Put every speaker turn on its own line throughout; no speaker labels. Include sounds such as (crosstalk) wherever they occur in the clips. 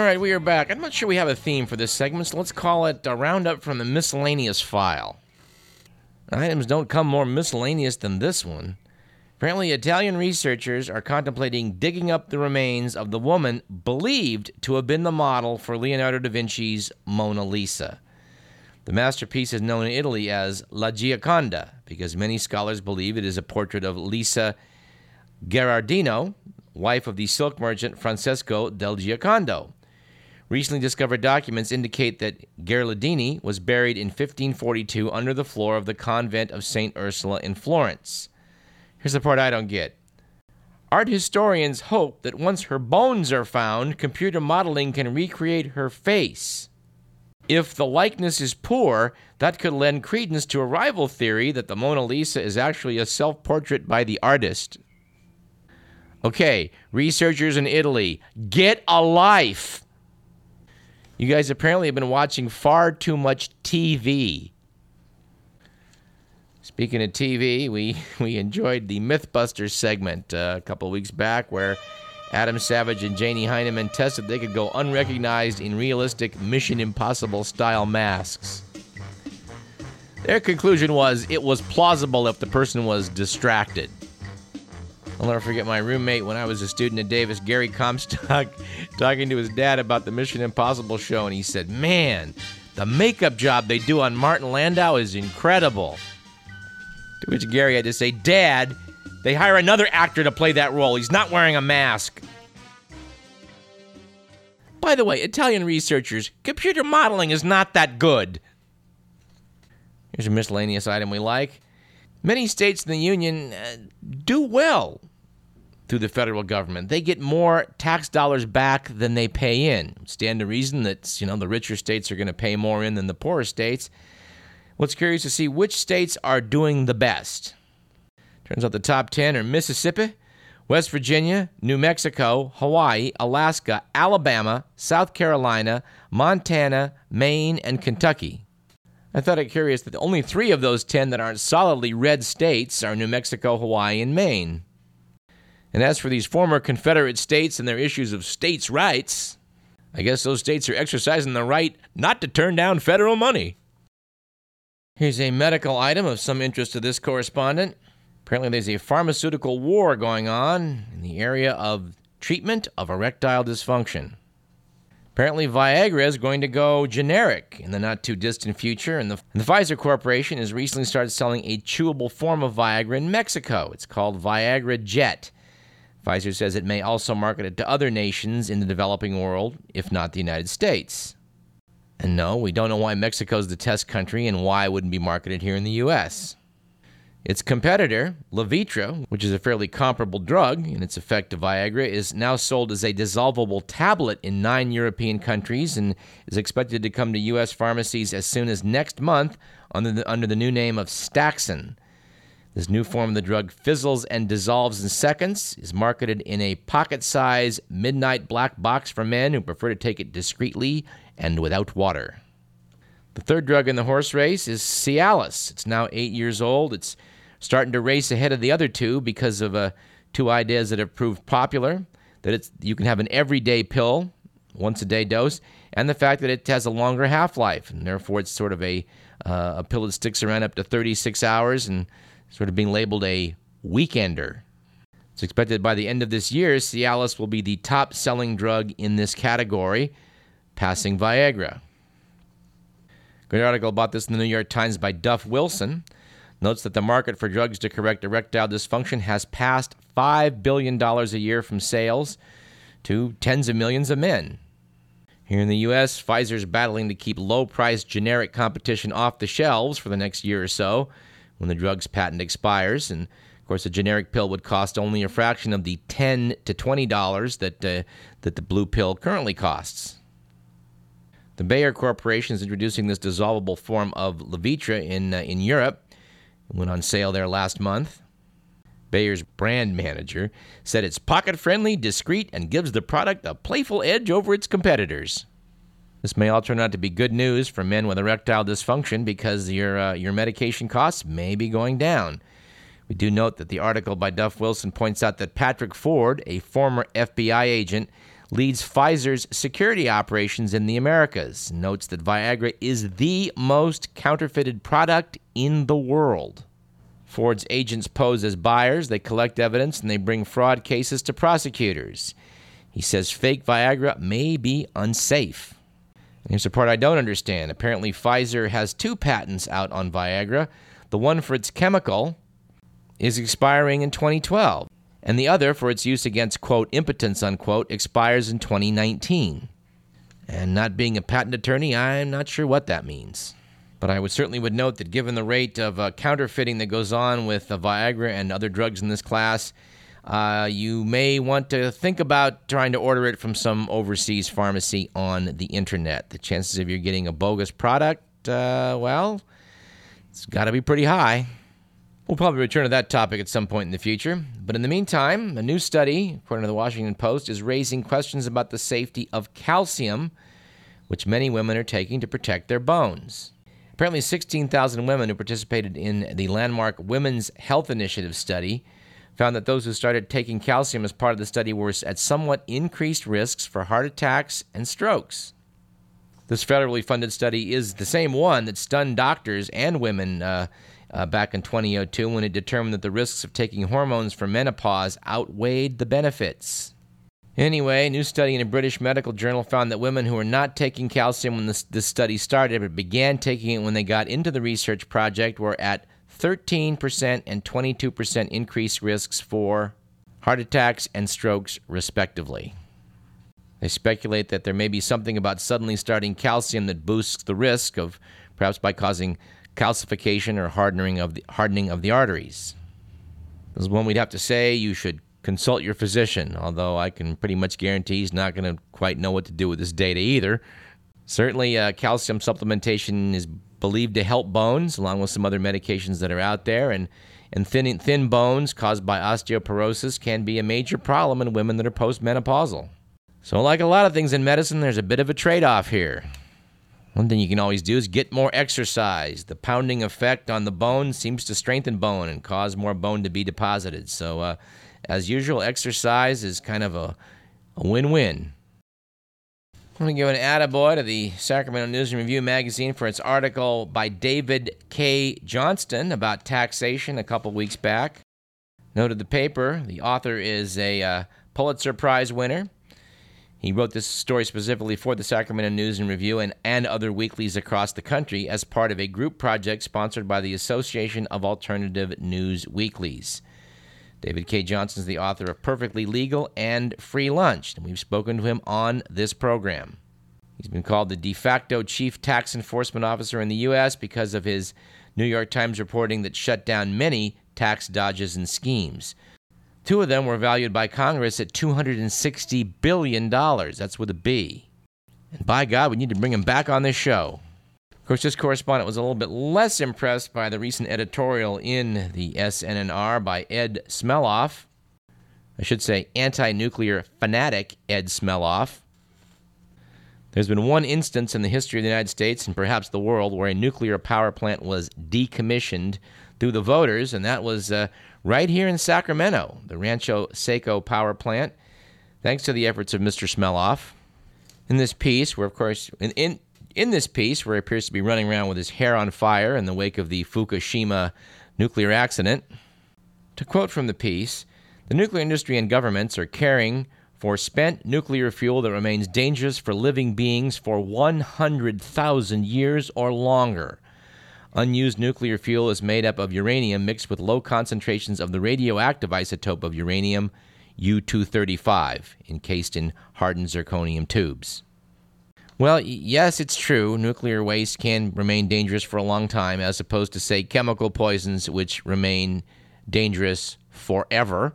All right, we are back. I'm not sure we have a theme for this segment, so let's call it a roundup from the miscellaneous file. Items don't come more miscellaneous than this one. Apparently, Italian researchers are contemplating digging up the remains of the woman believed to have been the model for Leonardo da Vinci's Mona Lisa. The masterpiece is known in Italy as La Gioconda because many scholars believe it is a portrait of Lisa Gherardini, wife of the silk merchant Francesco del Giocondo. Recently discovered documents indicate that Gherardini was buried in 1542 under the floor of the convent of St. Ursula in Florence. Here's the part I don't get. Art historians hope that once her bones are found, computer modeling can recreate her face. If the likeness is poor, that could lend credence to a rival theory that the Mona Lisa is actually a self portrait by the artist. Okay, researchers in Italy, get a life! You guys apparently have been watching far too much TV. Speaking of TV, we, (laughs) we enjoyed the Mythbusters segment uh, a couple weeks back where Adam Savage and Jamie Hyneman tested they could go unrecognized in realistic Mission Impossible style masks. Their conclusion was it was plausible if the person was distracted. I'll never forget my roommate when I was a student at Davis, Gary Comstock, (laughs) talking to his dad about the Mission Impossible show, and he said, Man, the makeup job they do on Martin Landau is incredible. To which Gary had to say, Dad, they hire another actor to play that role. He's not wearing a mask. By the way, Italian researchers, computer modeling is not that good. Here's a miscellaneous item we like. Many states in the Union uh, do well through the federal government. They get more tax dollars back than they pay in. Stand to reason that you know the richer states are going to pay more in than the poorer states. What's curious to see which states are doing the best. Turns out the top 10 are Mississippi, West Virginia, New Mexico, Hawaii, Alaska, Alabama, South Carolina, Montana, Maine, and Kentucky. I thought it curious that only three of those 10 that aren't solidly red states are New Mexico, Hawaii, and Maine. And as for these former Confederate states and their issues of states' rights, I guess those states are exercising the right not to turn down federal money. Here's a medical item of some interest to this correspondent. Apparently, there's a pharmaceutical war going on in the area of treatment of erectile dysfunction. Apparently, Viagra is going to go generic in the not too distant future, and the, and the, Pfizer Corporation has recently started selling a chewable form of Viagra in Mexico. It's called Viagra Jet. Pfizer says it may also market it to other nations in the developing world, if not the United States. And no, we don't know why Mexico is the test country and why it wouldn't be marketed here in the U.S. Its competitor, Levitra, which is a fairly comparable drug in its effect to Viagra, is now sold as a dissolvable tablet in nine European countries and is expected to come to U.S. pharmacies as soon as next month under the, under the new name of Staxyn. This new form of the drug fizzles and dissolves in seconds, is marketed in a pocket size midnight black box for men who prefer to take it discreetly and without water. The third drug in the horse race is Cialis. It's now eight years old. It's starting to race ahead of the other two because of uh, two ideas that have proved popular that it's you can have an everyday pill, once a day dose, and the fact that it has a longer half life, and therefore it's sort of a uh, a pill that sticks around up to 36 hours and sort of being labeled a weekender. It's expected by the end of this year, Cialis will be the top selling drug in this category, passing Viagra. Good article about this in the New York Times by Duff Wilson notes that the market for drugs to correct erectile dysfunction has passed $5 billion a year from sales to tens of millions of men. Here in the U.S., Pfizer is battling to keep low priced generic competition off the shelves for the next year or so when the drug's patent expires. And of course, a generic pill would cost only a fraction of the 10 to $20 that, uh, that the blue pill currently costs. The Bayer Corporation is introducing this dissolvable form of Levitra in, uh, in Europe. It went on sale there last month. Bayer's brand manager said it's pocket friendly, discreet, and gives the product a playful edge over its competitors. This may all turn out to be good news for men with erectile dysfunction because your, uh, your medication costs may be going down. We do note that the article by Duff Wilson points out that Patrick Ford, a former FBI agent, leads Pfizer's security operations in the Americas, notes that Viagra is the most counterfeited product in the world. Ford's agents pose as buyers, they collect evidence, and they bring fraud cases to prosecutors. He says fake Viagra may be unsafe. Here's the part I don't understand. Apparently, Pfizer has two patents out on Viagra. The one for its chemical is expiring in 2012, and the other for its use against, quote, impotence, unquote, expires in 2019. And not being a patent attorney, I'm not sure what that means. But I would certainly would note that given the rate of uh, counterfeiting that goes on with uh, Viagra and other drugs in this class, uh, you may want to think about trying to order it from some overseas pharmacy on the internet. The chances of you getting a bogus product, uh, well, it's got to be pretty high. We'll probably return to that topic at some point in the future. But in the meantime, a new study, according to the Washington Post, is raising questions about the safety of calcium, which many women are taking to protect their bones. Apparently, 16,000 women who participated in the landmark Women's Health Initiative study found that those who started taking calcium as part of the study were at somewhat increased risks for heart attacks and strokes. This federally funded study is the same one that stunned doctors and women uh, uh, back in 2002 when it determined that the risks of taking hormones for menopause outweighed the benefits. Anyway, a new study in a British medical journal found that women who were not taking calcium when this, this study started but began taking it when they got into the research project were at 13% and 22% increased risks for heart attacks and strokes, respectively. They speculate that there may be something about suddenly starting calcium that boosts the risk of perhaps by causing calcification or hardening of the, hardening of the arteries. This is one we'd have to say you should consult your physician, although I can pretty much guarantee he's not going to quite know what to do with this data either. Certainly, uh, calcium supplementation is believed to help bones, along with some other medications that are out there, and and thin, thin bones caused by osteoporosis can be a major problem in women that are postmenopausal. So, like a lot of things in medicine, there's a bit of a trade off here. One thing you can always do is get more exercise. The pounding effect on the bone seems to strengthen bone and cause more bone to be deposited. So, uh, as usual, exercise is kind of a, a win win. I'm going to give an attaboy to the Sacramento News and Review magazine for its article by David K. Johnston about taxation a couple weeks back. Noted the paper, the author is a uh, Pulitzer Prize winner. He wrote this story specifically for the Sacramento News and Review and, and other weeklies across the country as part of a group project sponsored by the Association of Alternative News Weeklies. David K. Johnston is the author of Perfectly Legal and Free Lunch, and we've spoken to him on this program. He's been called the de facto chief tax enforcement officer in the U.S. because of his New York Times reporting that shut down many tax dodges and schemes. Two of them were valued by Congress at $260 billion. That's with a B. And by God, we need to bring him back on this show course, this correspondent was a little bit less impressed by the recent editorial in the SNNR by Ed Smeloff. I should say anti nuclear fanatic Ed Smeloff. There's been one instance in the history of the United States and perhaps the world where a nuclear power plant was decommissioned through the voters, and that was uh, right here in Sacramento, the Rancho Seco power plant, thanks to the efforts of Mr. Smeloff. In this piece, where of course, in, in in this piece, where he appears to be running around with his hair on fire in the wake of the Fukushima nuclear accident, to quote from the piece, the nuclear industry and governments are caring for spent nuclear fuel that remains dangerous for living beings for 100,000 years or longer. Unused nuclear fuel is made up of uranium mixed with low concentrations of the radioactive isotope of uranium, U 235, encased in hardened zirconium tubes. Well, yes, it's true. Nuclear waste can remain dangerous for a long time, as opposed to, say, chemical poisons, which remain dangerous forever.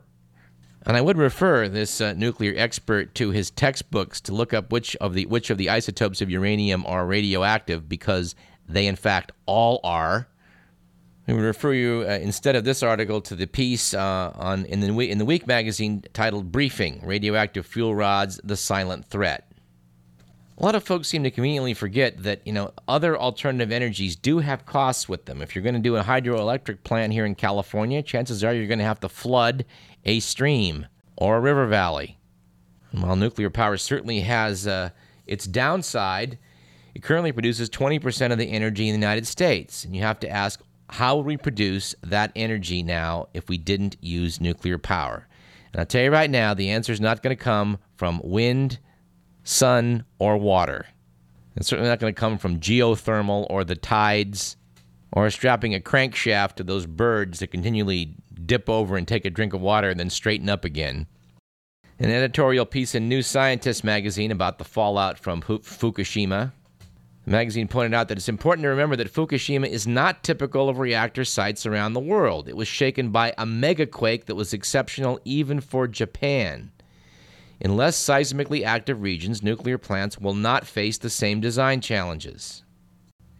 And I would refer this uh, nuclear expert to his textbooks to look up which of the which of the isotopes of uranium are radioactive, because they, in fact, all are. I would refer you uh, instead of this article to the piece uh, on in the in the Week magazine titled "Briefing: Radioactive Fuel Rods: The Silent Threat." A lot of folks seem to conveniently forget that you know other alternative energies do have costs with them. If you're going to do a hydroelectric plant here in California, chances are you're going to have to flood a stream or a river valley. And while nuclear power certainly has uh, its downside, it currently produces 20% of the energy in the United States. And you have to ask, how would we produce that energy now if we didn't use nuclear power? And I'll tell you right now, the answer is not going to come from wind, sun, or water. It's certainly not going to come from geothermal or the tides or strapping a crankshaft to those birds that continually dip over and take a drink of water and then straighten up again. An editorial piece in New Scientist magazine about the fallout from Fukushima. The magazine pointed out that it's important to remember that Fukushima is not typical of reactor sites around the world. It was shaken by a megaquake that was exceptional even for Japan. In less seismically active regions, nuclear plants will not face the same design challenges.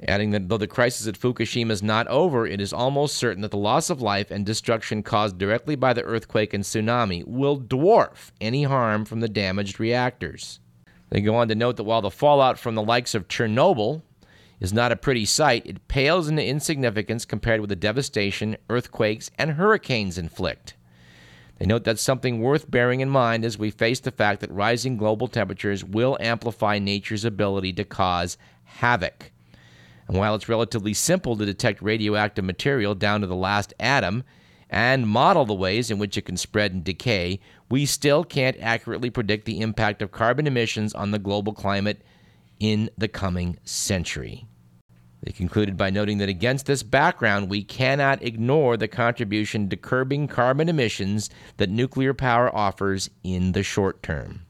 Adding that though the crisis at Fukushima is not over, it is almost certain that the loss of life and destruction caused directly by the earthquake and tsunami will dwarf any harm from the damaged reactors. They go on to note that while the fallout from the likes of Chernobyl is not a pretty sight, it pales into insignificance compared with the devastation earthquakes and hurricanes inflict. They note that's something worth bearing in mind as we face the fact that rising global temperatures will amplify nature's ability to cause havoc. And while it's relatively simple to detect radioactive material down to the last atom and model the ways in which it can spread and decay, we still can't accurately predict the impact of carbon emissions on the global climate in the coming century. They concluded by noting that against this background, we cannot ignore the contribution to curbing carbon emissions that nuclear power offers in the short term.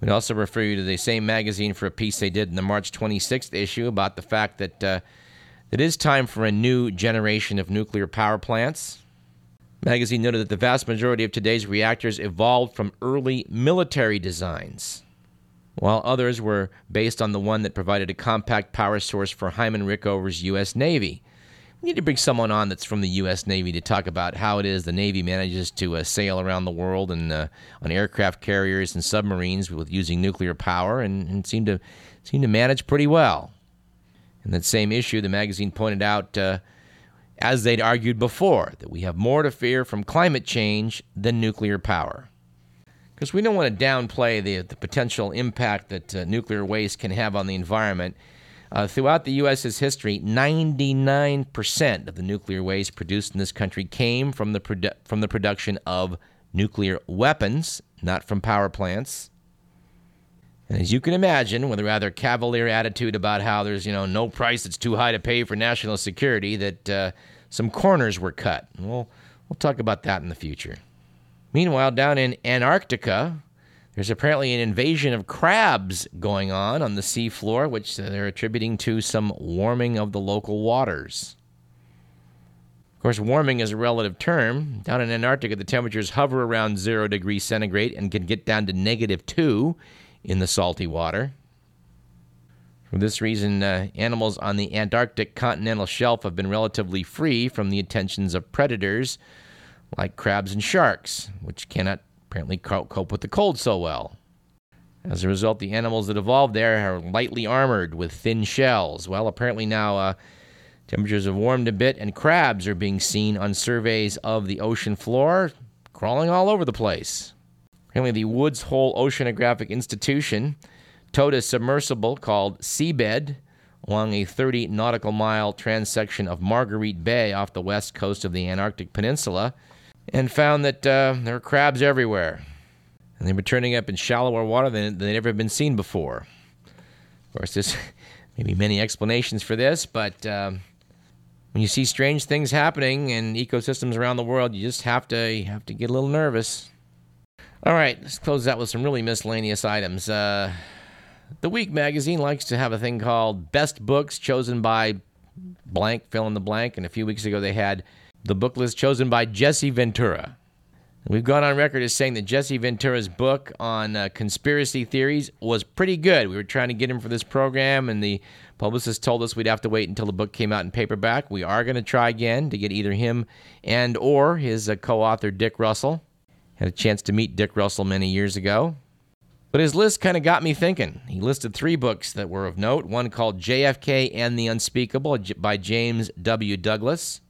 We'd also refer you to the same magazine for a piece they did in the March 26th issue about the fact that uh, it is time for a new generation of nuclear power plants. Magazine noted that the vast majority of today's reactors evolved from early military designs while others were based on the one that provided a compact power source for Hyman Rickover's U.S. Navy. We need to bring someone on that's from the U.S. Navy to talk about how it is the Navy manages to uh, sail around the world and uh, on aircraft carriers and submarines with using nuclear power, and, and seem to seem to manage pretty well. In that same issue, the magazine pointed out, uh, as they'd argued before, that we have more to fear from climate change than nuclear power because we don't want to downplay the, the potential impact that uh, nuclear waste can have on the environment. Uh, throughout the U.S.'s history, 99% of the nuclear waste produced in this country came from the, produ- from the production of nuclear weapons, not from power plants. And as you can imagine, with a rather cavalier attitude about how there's you know no price that's too high to pay for national security, that uh, some corners were cut. We'll we'll talk about that in the future. Meanwhile, down in Antarctica, there's apparently an invasion of crabs going on on the seafloor, which they're attributing to some warming of the local waters. Of course, warming is a relative term. Down in Antarctica, the temperatures hover around zero degrees centigrade and can get down to negative two in the salty water. For this reason, uh, animals on the Antarctic continental shelf have been relatively free from the attentions of predators like crabs and sharks, which cannot apparently cope with the cold so well. As a result, the animals that evolved there are lightly armored with thin shells. Well, apparently now uh, temperatures have warmed a bit, and crabs are being seen on surveys of the ocean floor, crawling all over the place. Apparently, the Woods Hole Oceanographic Institution towed a submersible called Seabed along a 30 nautical mile transsection of Marguerite Bay off the west coast of the Antarctic Peninsula and found that uh, there were crabs everywhere. And they were turning up in shallower water than they'd ever been seen before. Of course, there's (laughs) maybe many explanations for this, but um, when you see strange things happening in ecosystems around the world, you just have to have to get a little nervous. All right, let's close out with some really miscellaneous items. Uh, the Week magazine likes to have a thing called Best Books chosen by blank, fill in the blank, and a few weeks ago they had the book list chosen by Jesse Ventura. We've gone on record as saying that Jesse Ventura's book on uh, conspiracy theories was pretty good. We were trying to get him for this program, and the publicist told us we'd have to wait until the book came out in paperback. We are going to try again to get either him and or his uh, co-author Dick Russell. Had a chance to meet Dick Russell many years ago. But his list kind of got me thinking. He listed three books that were of note. One called JFK and the Unspeakable by James W. Douglas.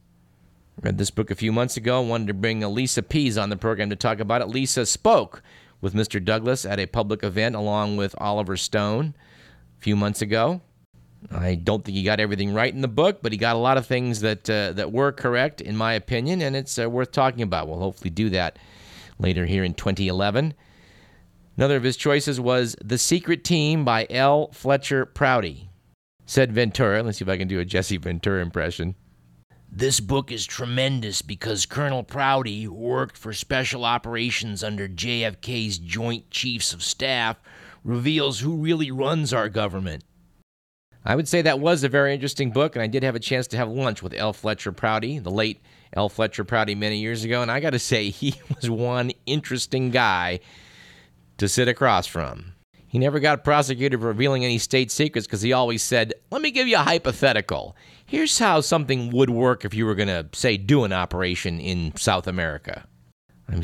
Read this book a few months ago. Wanted to bring Lisa Pease on the program to talk about it. Lisa spoke with Mr. Douglas at a public event along with Oliver Stone a few months ago. I don't think he got everything right in the book, but he got a lot of things that uh, that were correct, in my opinion, and it's uh, worth talking about. We'll hopefully do that later here in 2011. Another of his choices was The Secret Team by L. Fletcher Prouty. Said Ventura, let's see if I can do a Jesse Ventura impression. This book is tremendous because Colonel Prouty, who worked for special operations under JFK's Joint Chiefs of Staff, reveals who really runs our government. I would say that was a very interesting book, and I did have a chance to have lunch with L. Fletcher Prouty, the late L. Fletcher Prouty, many years ago, and I got to say, (laughs) he was one interesting guy to sit across from. He never got prosecuted for revealing any state secrets because he always said, Let me give you a hypothetical. Here's how something would work if you were going to, say, do an operation in South America.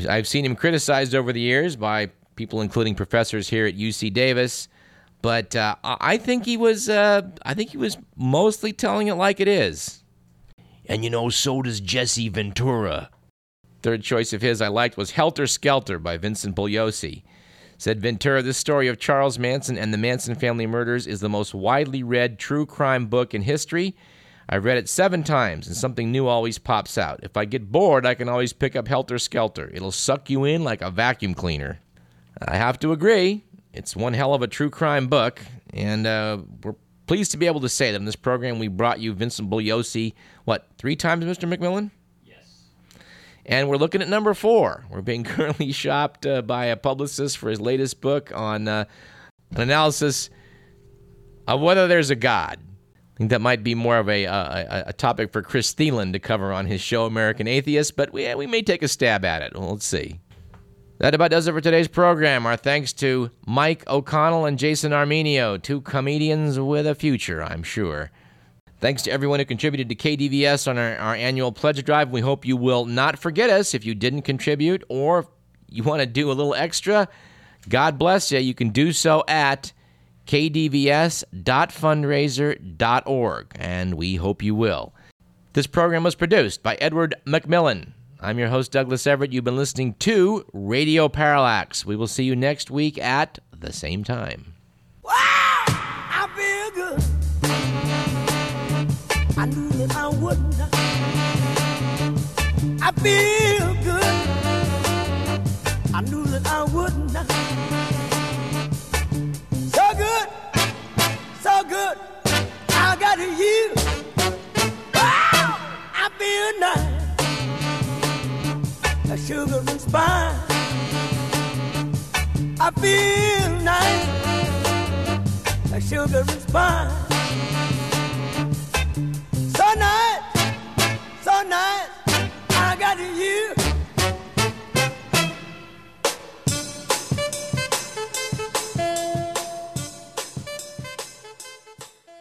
I've seen him criticized over the years by people, including professors here at UC Davis, but uh, I think he was, uh, I think he was mostly telling it like it is. And you know, so does Jesse Ventura. Third choice of his I liked was Helter Skelter by Vincent Bugliosi. Said Ventura, this story of Charles Manson and the Manson family murders is the most widely read true crime book in history. I've read it seven times, and something new always pops out. If I get bored, I can always pick up Helter Skelter. It'll suck you in like a vacuum cleaner. I have to agree. It's one hell of a true crime book, and uh, we're pleased to be able to say that in this program we brought you Vincent Bugliosi, what, three times, Mr. McMillan? And we're looking at number four. We're being (laughs) currently shopped uh, by a publicist for his latest book on uh, an analysis of whether there's a God. I think that might be more of a, a, a topic for Chris Thielen to cover on his show, American Atheist, but we, we may take a stab at it. Well, let's see. That about does it for today's program. Our thanks to Mike O'Connell and Jason Armenio, two comedians with a future, I'm sure. Thanks to everyone who contributed to KDVS on our, our annual pledge drive. We hope you will not forget us if you didn't contribute or you want to do a little extra. God bless you. You can do so at kdvs.fundraiser.org, and we hope you will. This program was produced by Edward McMillan. I'm your host, Douglas Everett. You've been listening to Radio Parallax. We will see you next week at the same time. Wow! I knew that I would not. I feel good. I knew that I would not. So good, so good. I got you. Wow, I feel nice. A sugar and spice. I feel nice. A sugar and spice